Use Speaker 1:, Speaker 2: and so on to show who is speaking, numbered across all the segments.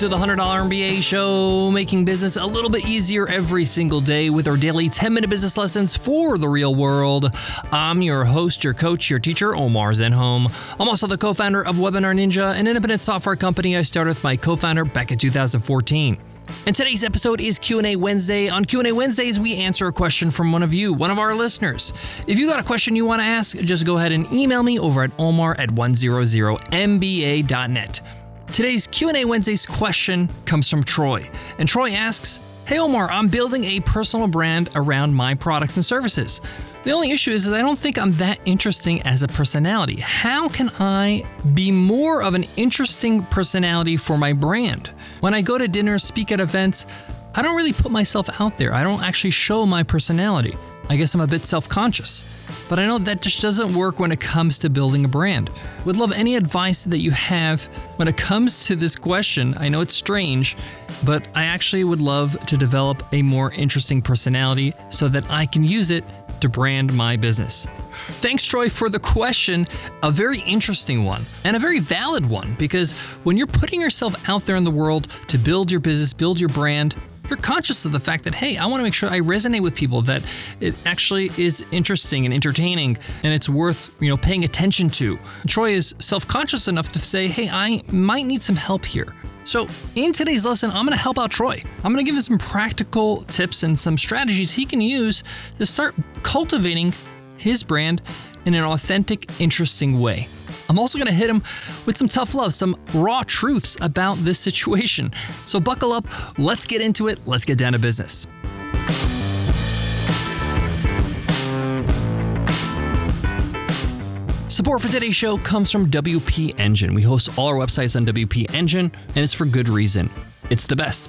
Speaker 1: to the $100 MBA show, making business a little bit easier every single day with our daily 10 minute business lessons for the real world. I'm your host, your coach, your teacher, Omar Zenhom. I'm also the co founder of Webinar Ninja, an independent software company I started with my co founder back in 2014. And today's episode is Q&A Wednesday. On Q&A Wednesdays, we answer a question from one of you, one of our listeners. If you got a question you want to ask, just go ahead and email me over at omar at 100mba.net. Today's Q&A Wednesday's question comes from Troy. And Troy asks, Hey Omar, I'm building a personal brand around my products and services. The only issue is that I don't think I'm that interesting as a personality. How can I be more of an interesting personality for my brand? When I go to dinner, speak at events, I don't really put myself out there. I don't actually show my personality. I guess I'm a bit self conscious. But I know that just doesn't work when it comes to building a brand. Would love any advice that you have when it comes to this question. I know it's strange, but I actually would love to develop a more interesting personality so that I can use it to brand my business. Thanks, Troy, for the question. A very interesting one and a very valid one because when you're putting yourself out there in the world to build your business, build your brand, you're conscious of the fact that, hey, I want to make sure I resonate with people, that it actually is interesting and entertaining and it's worth, you know, paying attention to. Troy is self-conscious enough to say, hey, I might need some help here. So, in today's lesson, I'm going to help out Troy. I'm going to give him some practical tips and some strategies he can use to start cultivating his brand in an authentic, interesting way. I'm also going to hit him with some tough love, some raw truths about this situation. So buckle up, let's get into it, let's get down to business. Support for today's show comes from WP Engine. We host all our websites on WP Engine, and it's for good reason. It's the best.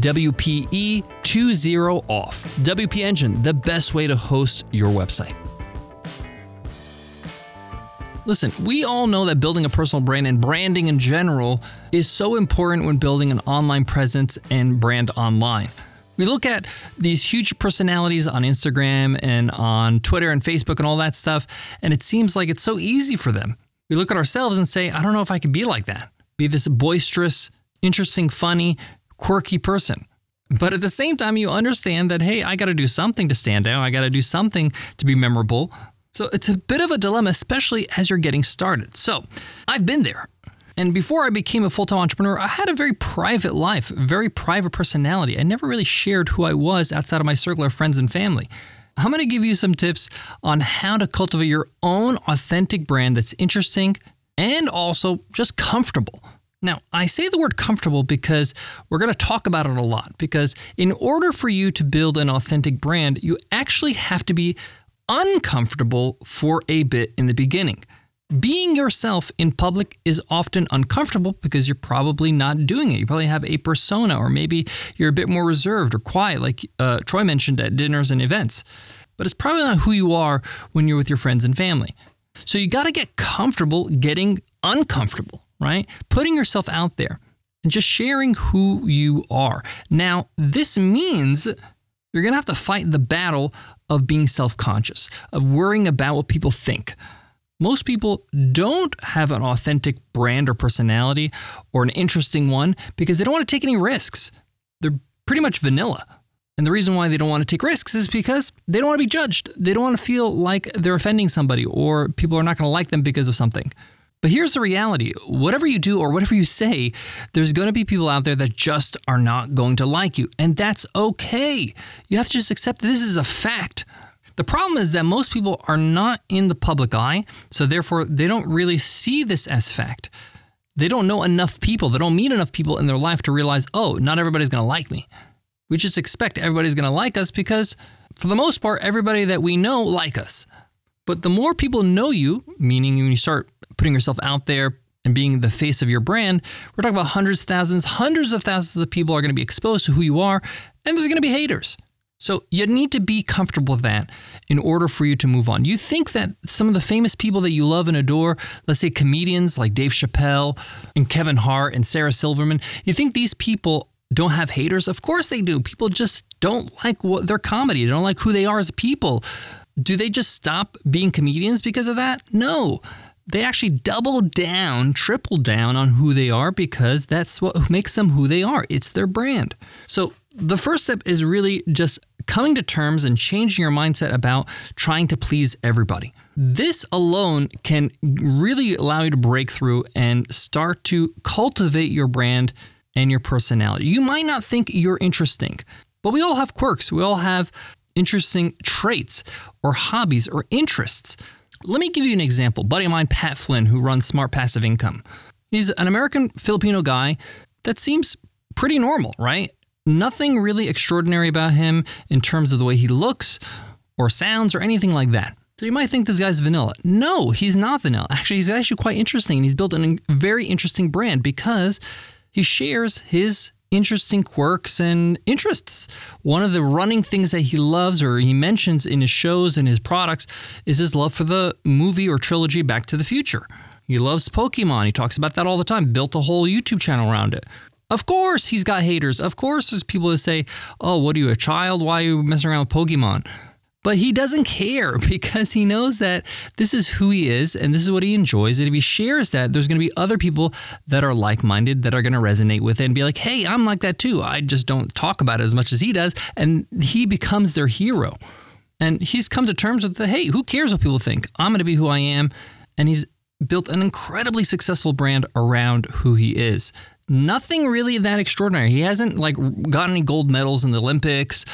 Speaker 1: WPE20 off. WP Engine, the best way to host your website. Listen, we all know that building a personal brand and branding in general is so important when building an online presence and brand online. We look at these huge personalities on Instagram and on Twitter and Facebook and all that stuff, and it seems like it's so easy for them. We look at ourselves and say, I don't know if I could be like that. Be this boisterous, interesting, funny, quirky person. But at the same time, you understand that, hey, I got to do something to stand out. I got to do something to be memorable. So it's a bit of a dilemma, especially as you're getting started. So I've been there. And before I became a full time entrepreneur, I had a very private life, very private personality. I never really shared who I was outside of my circle of friends and family. I'm going to give you some tips on how to cultivate your own authentic brand that's interesting and also just comfortable. Now, I say the word comfortable because we're going to talk about it a lot. Because in order for you to build an authentic brand, you actually have to be uncomfortable for a bit in the beginning. Being yourself in public is often uncomfortable because you're probably not doing it. You probably have a persona, or maybe you're a bit more reserved or quiet, like uh, Troy mentioned at dinners and events. But it's probably not who you are when you're with your friends and family. So you got to get comfortable getting uncomfortable right? Putting yourself out there and just sharing who you are. Now, this means you're going to have to fight the battle of being self conscious, of worrying about what people think. Most people don't have an authentic brand or personality or an interesting one because they don't want to take any risks. They're pretty much vanilla. And the reason why they don't want to take risks is because they don't want to be judged. They don't want to feel like they're offending somebody or people are not going to like them because of something. But here's the reality whatever you do or whatever you say, there's going to be people out there that just are not going to like you. And that's okay. You have to just accept this is a fact. The problem is that most people are not in the public eye, so therefore they don't really see this as fact. They don't know enough people, they don't meet enough people in their life to realize, oh, not everybody's going to like me. We just expect everybody's going to like us because, for the most part, everybody that we know like us. But the more people know you, meaning when you start putting yourself out there and being the face of your brand, we're talking about hundreds, thousands, hundreds of thousands of people are going to be exposed to who you are, and there's going to be haters. So you need to be comfortable with that in order for you to move on. You think that some of the famous people that you love and adore, let's say comedians like Dave Chappelle and Kevin Hart and Sarah Silverman, you think these people don't have haters? Of course they do. People just don't like what their comedy. They don't like who they are as people. Do they just stop being comedians because of that? No. They actually double down, triple down on who they are because that's what makes them who they are. It's their brand. So the first step is really just coming to terms and changing your mindset about trying to please everybody. This alone can really allow you to break through and start to cultivate your brand and your personality. You might not think you're interesting, but we all have quirks. We all have interesting traits or hobbies or interests. Let me give you an example. buddy of mine, Pat Flynn, who runs Smart Passive Income. He's an American Filipino guy that seems pretty normal, right? Nothing really extraordinary about him in terms of the way he looks or sounds or anything like that. So you might think this guy's vanilla. No, he's not vanilla. Actually, he's actually quite interesting and he's built a very interesting brand because he shares his interesting quirks and interests. One of the running things that he loves or he mentions in his shows and his products is his love for the movie or trilogy Back to the Future. He loves Pokemon. He talks about that all the time, built a whole YouTube channel around it. Of course, he's got haters. Of course, there's people that say, Oh, what are you, a child? Why are you messing around with Pokemon? But he doesn't care because he knows that this is who he is and this is what he enjoys. And if he shares that, there's going to be other people that are like minded that are going to resonate with it and be like, hey, I'm like that too. I just don't talk about it as much as he does. And he becomes their hero. And he's come to terms with the hey, who cares what people think? I'm going to be who I am. And he's built an incredibly successful brand around who he is nothing really that extraordinary. He hasn't like got any gold medals in the Olympics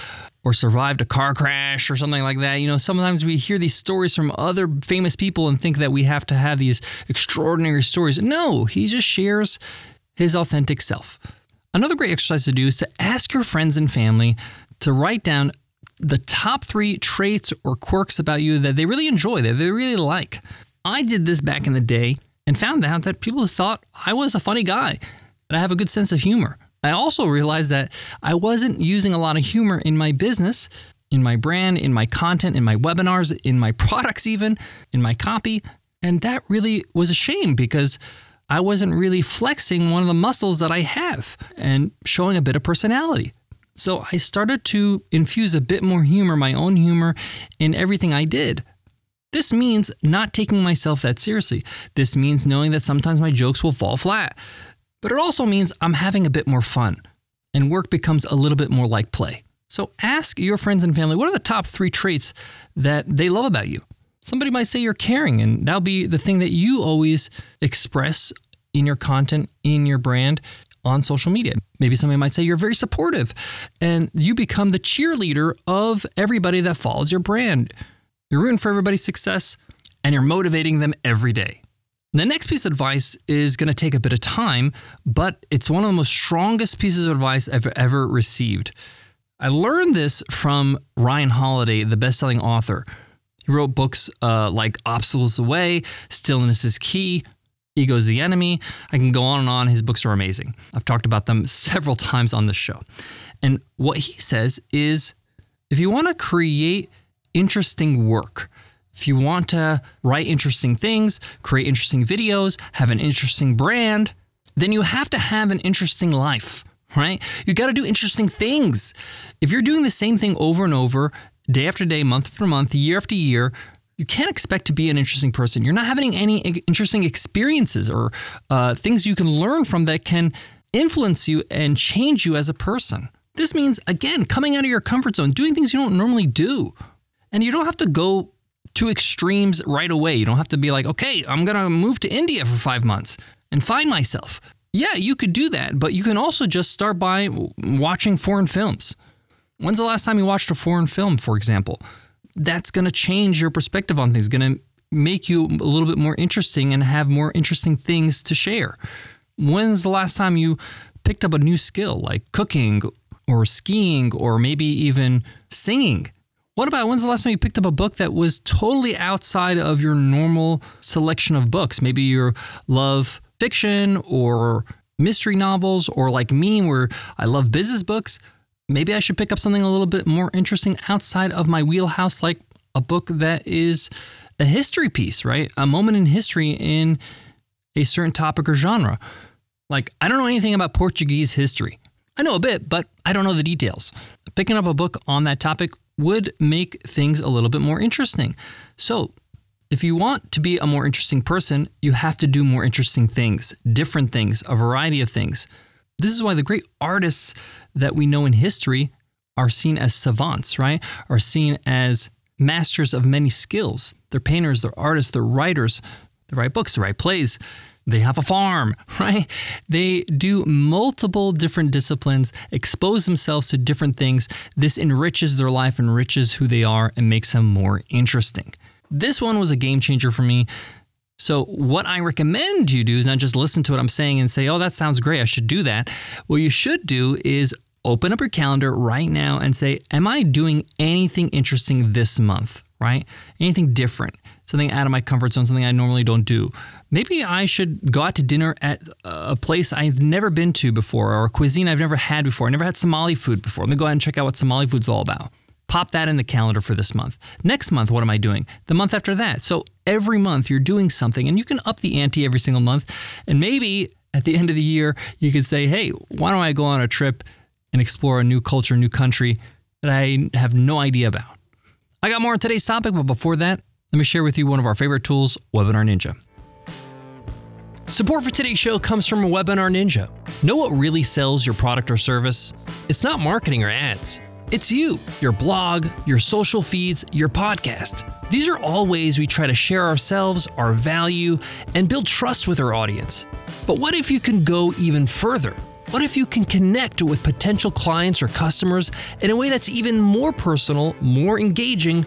Speaker 1: or survived a car crash or something like that. You know, sometimes we hear these stories from other famous people and think that we have to have these extraordinary stories. No, he just shares his authentic self. Another great exercise to do is to ask your friends and family to write down the top three traits or quirks about you that they really enjoy, that they really like. I did this back in the day and found out that people thought I was a funny guy and I have a good sense of humor. I also realized that I wasn't using a lot of humor in my business, in my brand, in my content, in my webinars, in my products, even in my copy. And that really was a shame because I wasn't really flexing one of the muscles that I have and showing a bit of personality. So I started to infuse a bit more humor, my own humor, in everything I did. This means not taking myself that seriously. This means knowing that sometimes my jokes will fall flat but it also means I'm having a bit more fun and work becomes a little bit more like play. So ask your friends and family what are the top three traits that they love about you? Somebody might say you're caring, and that'll be the thing that you always express in your content, in your brand, on social media. Maybe somebody might say you're very supportive, and you become the cheerleader of everybody that follows your brand. You're rooting for everybody's success, and you're motivating them every day. The next piece of advice is going to take a bit of time, but it's one of the most strongest pieces of advice I've ever received. I learned this from Ryan Holiday, the best-selling author. He wrote books uh, like Obstacles Away, Stillness is Key, Ego is the Enemy. I can go on and on. His books are amazing. I've talked about them several times on this show. And what he says is if you want to create interesting work, if you want to write interesting things, create interesting videos, have an interesting brand, then you have to have an interesting life, right? You got to do interesting things. If you're doing the same thing over and over, day after day, month after month, year after year, you can't expect to be an interesting person. You're not having any interesting experiences or uh, things you can learn from that can influence you and change you as a person. This means, again, coming out of your comfort zone, doing things you don't normally do. And you don't have to go to extremes right away. You don't have to be like, okay, I'm going to move to India for five months and find myself. Yeah, you could do that, but you can also just start by watching foreign films. When's the last time you watched a foreign film, for example? That's going to change your perspective on things, going to make you a little bit more interesting and have more interesting things to share. When's the last time you picked up a new skill like cooking or skiing or maybe even singing? What about when's the last time you picked up a book that was totally outside of your normal selection of books? Maybe you love fiction or mystery novels, or like me, where I love business books, maybe I should pick up something a little bit more interesting outside of my wheelhouse, like a book that is a history piece, right? A moment in history in a certain topic or genre. Like, I don't know anything about Portuguese history. I know a bit, but I don't know the details. Picking up a book on that topic would make things a little bit more interesting. So, if you want to be a more interesting person, you have to do more interesting things, different things, a variety of things. This is why the great artists that we know in history are seen as savants, right? Are seen as masters of many skills. They're painters, they're artists, they're writers, they write books, they write plays, they have a farm, right? They do multiple different disciplines, expose themselves to different things. This enriches their life, enriches who they are, and makes them more interesting. This one was a game changer for me. So, what I recommend you do is not just listen to what I'm saying and say, oh, that sounds great, I should do that. What you should do is open up your calendar right now and say, am I doing anything interesting this month, right? Anything different, something out of my comfort zone, something I normally don't do maybe I should go out to dinner at a place I've never been to before or a cuisine I've never had before. I never had Somali food before. Let me go ahead and check out what Somali food's all about. Pop that in the calendar for this month. Next month, what am I doing? The month after that. So every month you're doing something and you can up the ante every single month. And maybe at the end of the year, you could say, hey, why don't I go on a trip and explore a new culture, new country that I have no idea about? I got more on today's topic, but before that, let me share with you one of our favorite tools, Webinar Ninja. Support for today's show comes from a Webinar Ninja. Know what really sells your product or service? It's not marketing or ads. It's you, your blog, your social feeds, your podcast. These are all ways we try to share ourselves, our value, and build trust with our audience. But what if you can go even further? What if you can connect with potential clients or customers in a way that's even more personal, more engaging,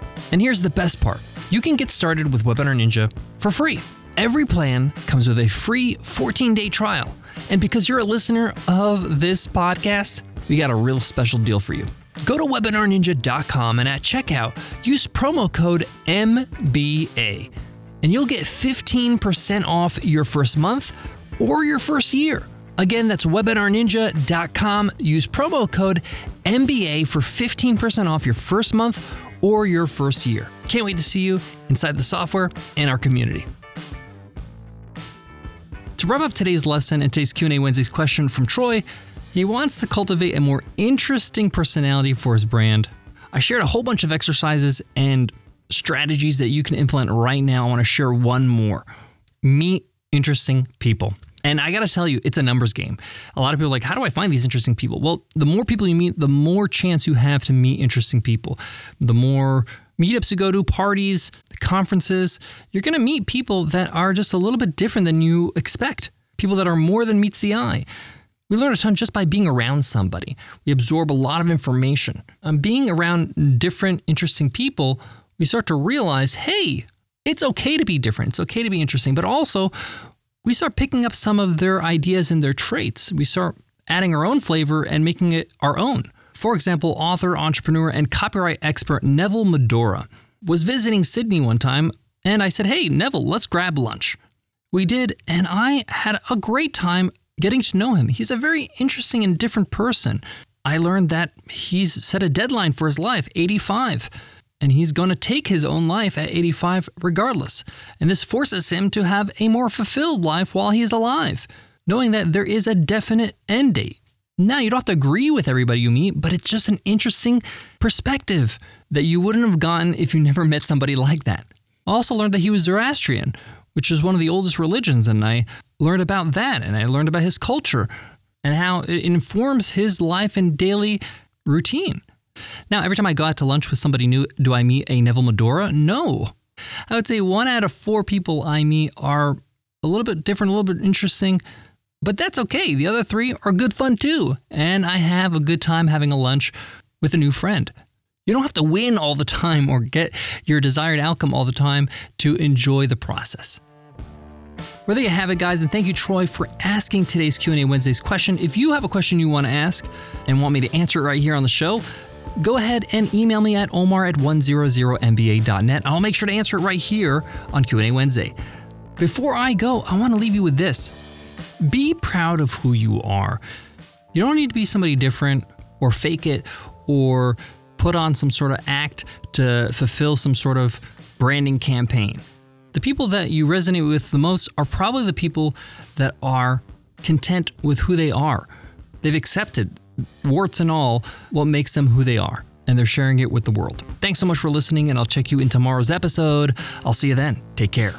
Speaker 1: And here's the best part you can get started with Webinar Ninja for free. Every plan comes with a free 14 day trial. And because you're a listener of this podcast, we got a real special deal for you. Go to webinarninja.com and at checkout, use promo code MBA, and you'll get 15% off your first month or your first year. Again, that's webinarninja.com. Use promo code MBA for 15% off your first month or your first year. Can't wait to see you inside the software and our community. To wrap up today's lesson and today's Q&A Wednesday's question from Troy, he wants to cultivate a more interesting personality for his brand. I shared a whole bunch of exercises and strategies that you can implement right now. I want to share one more. Meet interesting people. And I got to tell you, it's a numbers game. A lot of people are like, how do I find these interesting people? Well, the more people you meet, the more chance you have to meet interesting people. The more meetups you go to, parties, conferences, you're going to meet people that are just a little bit different than you expect. People that are more than meets the eye. We learn a ton just by being around somebody. We absorb a lot of information. Um, being around different, interesting people, we start to realize hey, it's okay to be different. It's okay to be interesting. But also, we start picking up some of their ideas and their traits. We start adding our own flavor and making it our own. For example, author, entrepreneur, and copyright expert Neville Medhora was visiting Sydney one time, and I said, Hey, Neville, let's grab lunch. We did, and I had a great time getting to know him. He's a very interesting and different person. I learned that he's set a deadline for his life, 85 and he's going to take his own life at 85 regardless. And this forces him to have a more fulfilled life while he's alive, knowing that there is a definite end date. Now, you don't have to agree with everybody you meet, but it's just an interesting perspective that you wouldn't have gotten if you never met somebody like that. I also learned that he was Zoroastrian, which is one of the oldest religions, and I learned about that and I learned about his culture and how it informs his life and daily routine. Now, every time I go out to lunch with somebody new, do I meet a Neville Medhora? No. I would say one out of four people I meet are a little bit different, a little bit interesting. But that's okay. The other three are good fun too. And I have a good time having a lunch with a new friend. You don't have to win all the time or get your desired outcome all the time to enjoy the process. Well, there you have it, guys, and thank you, Troy, for asking today's Q&A Wednesday's question. If you have a question you want to ask and want me to answer it right here on the show, go ahead and email me at omar at 100mba.net. I'll make sure to answer it right here on Q&A Wednesday. Before I go, I want to leave you with this. Be proud of who you are. You don't need to be somebody different or fake it or put on some sort of act to fulfill some sort of branding campaign. The people that you resonate with the most are probably the people that are content with who they are. They've accepted, warts and all, what makes them who they are, and they're sharing it with the world. Thanks so much for listening, and I'll check you in tomorrow's episode. I'll see you then. Take care.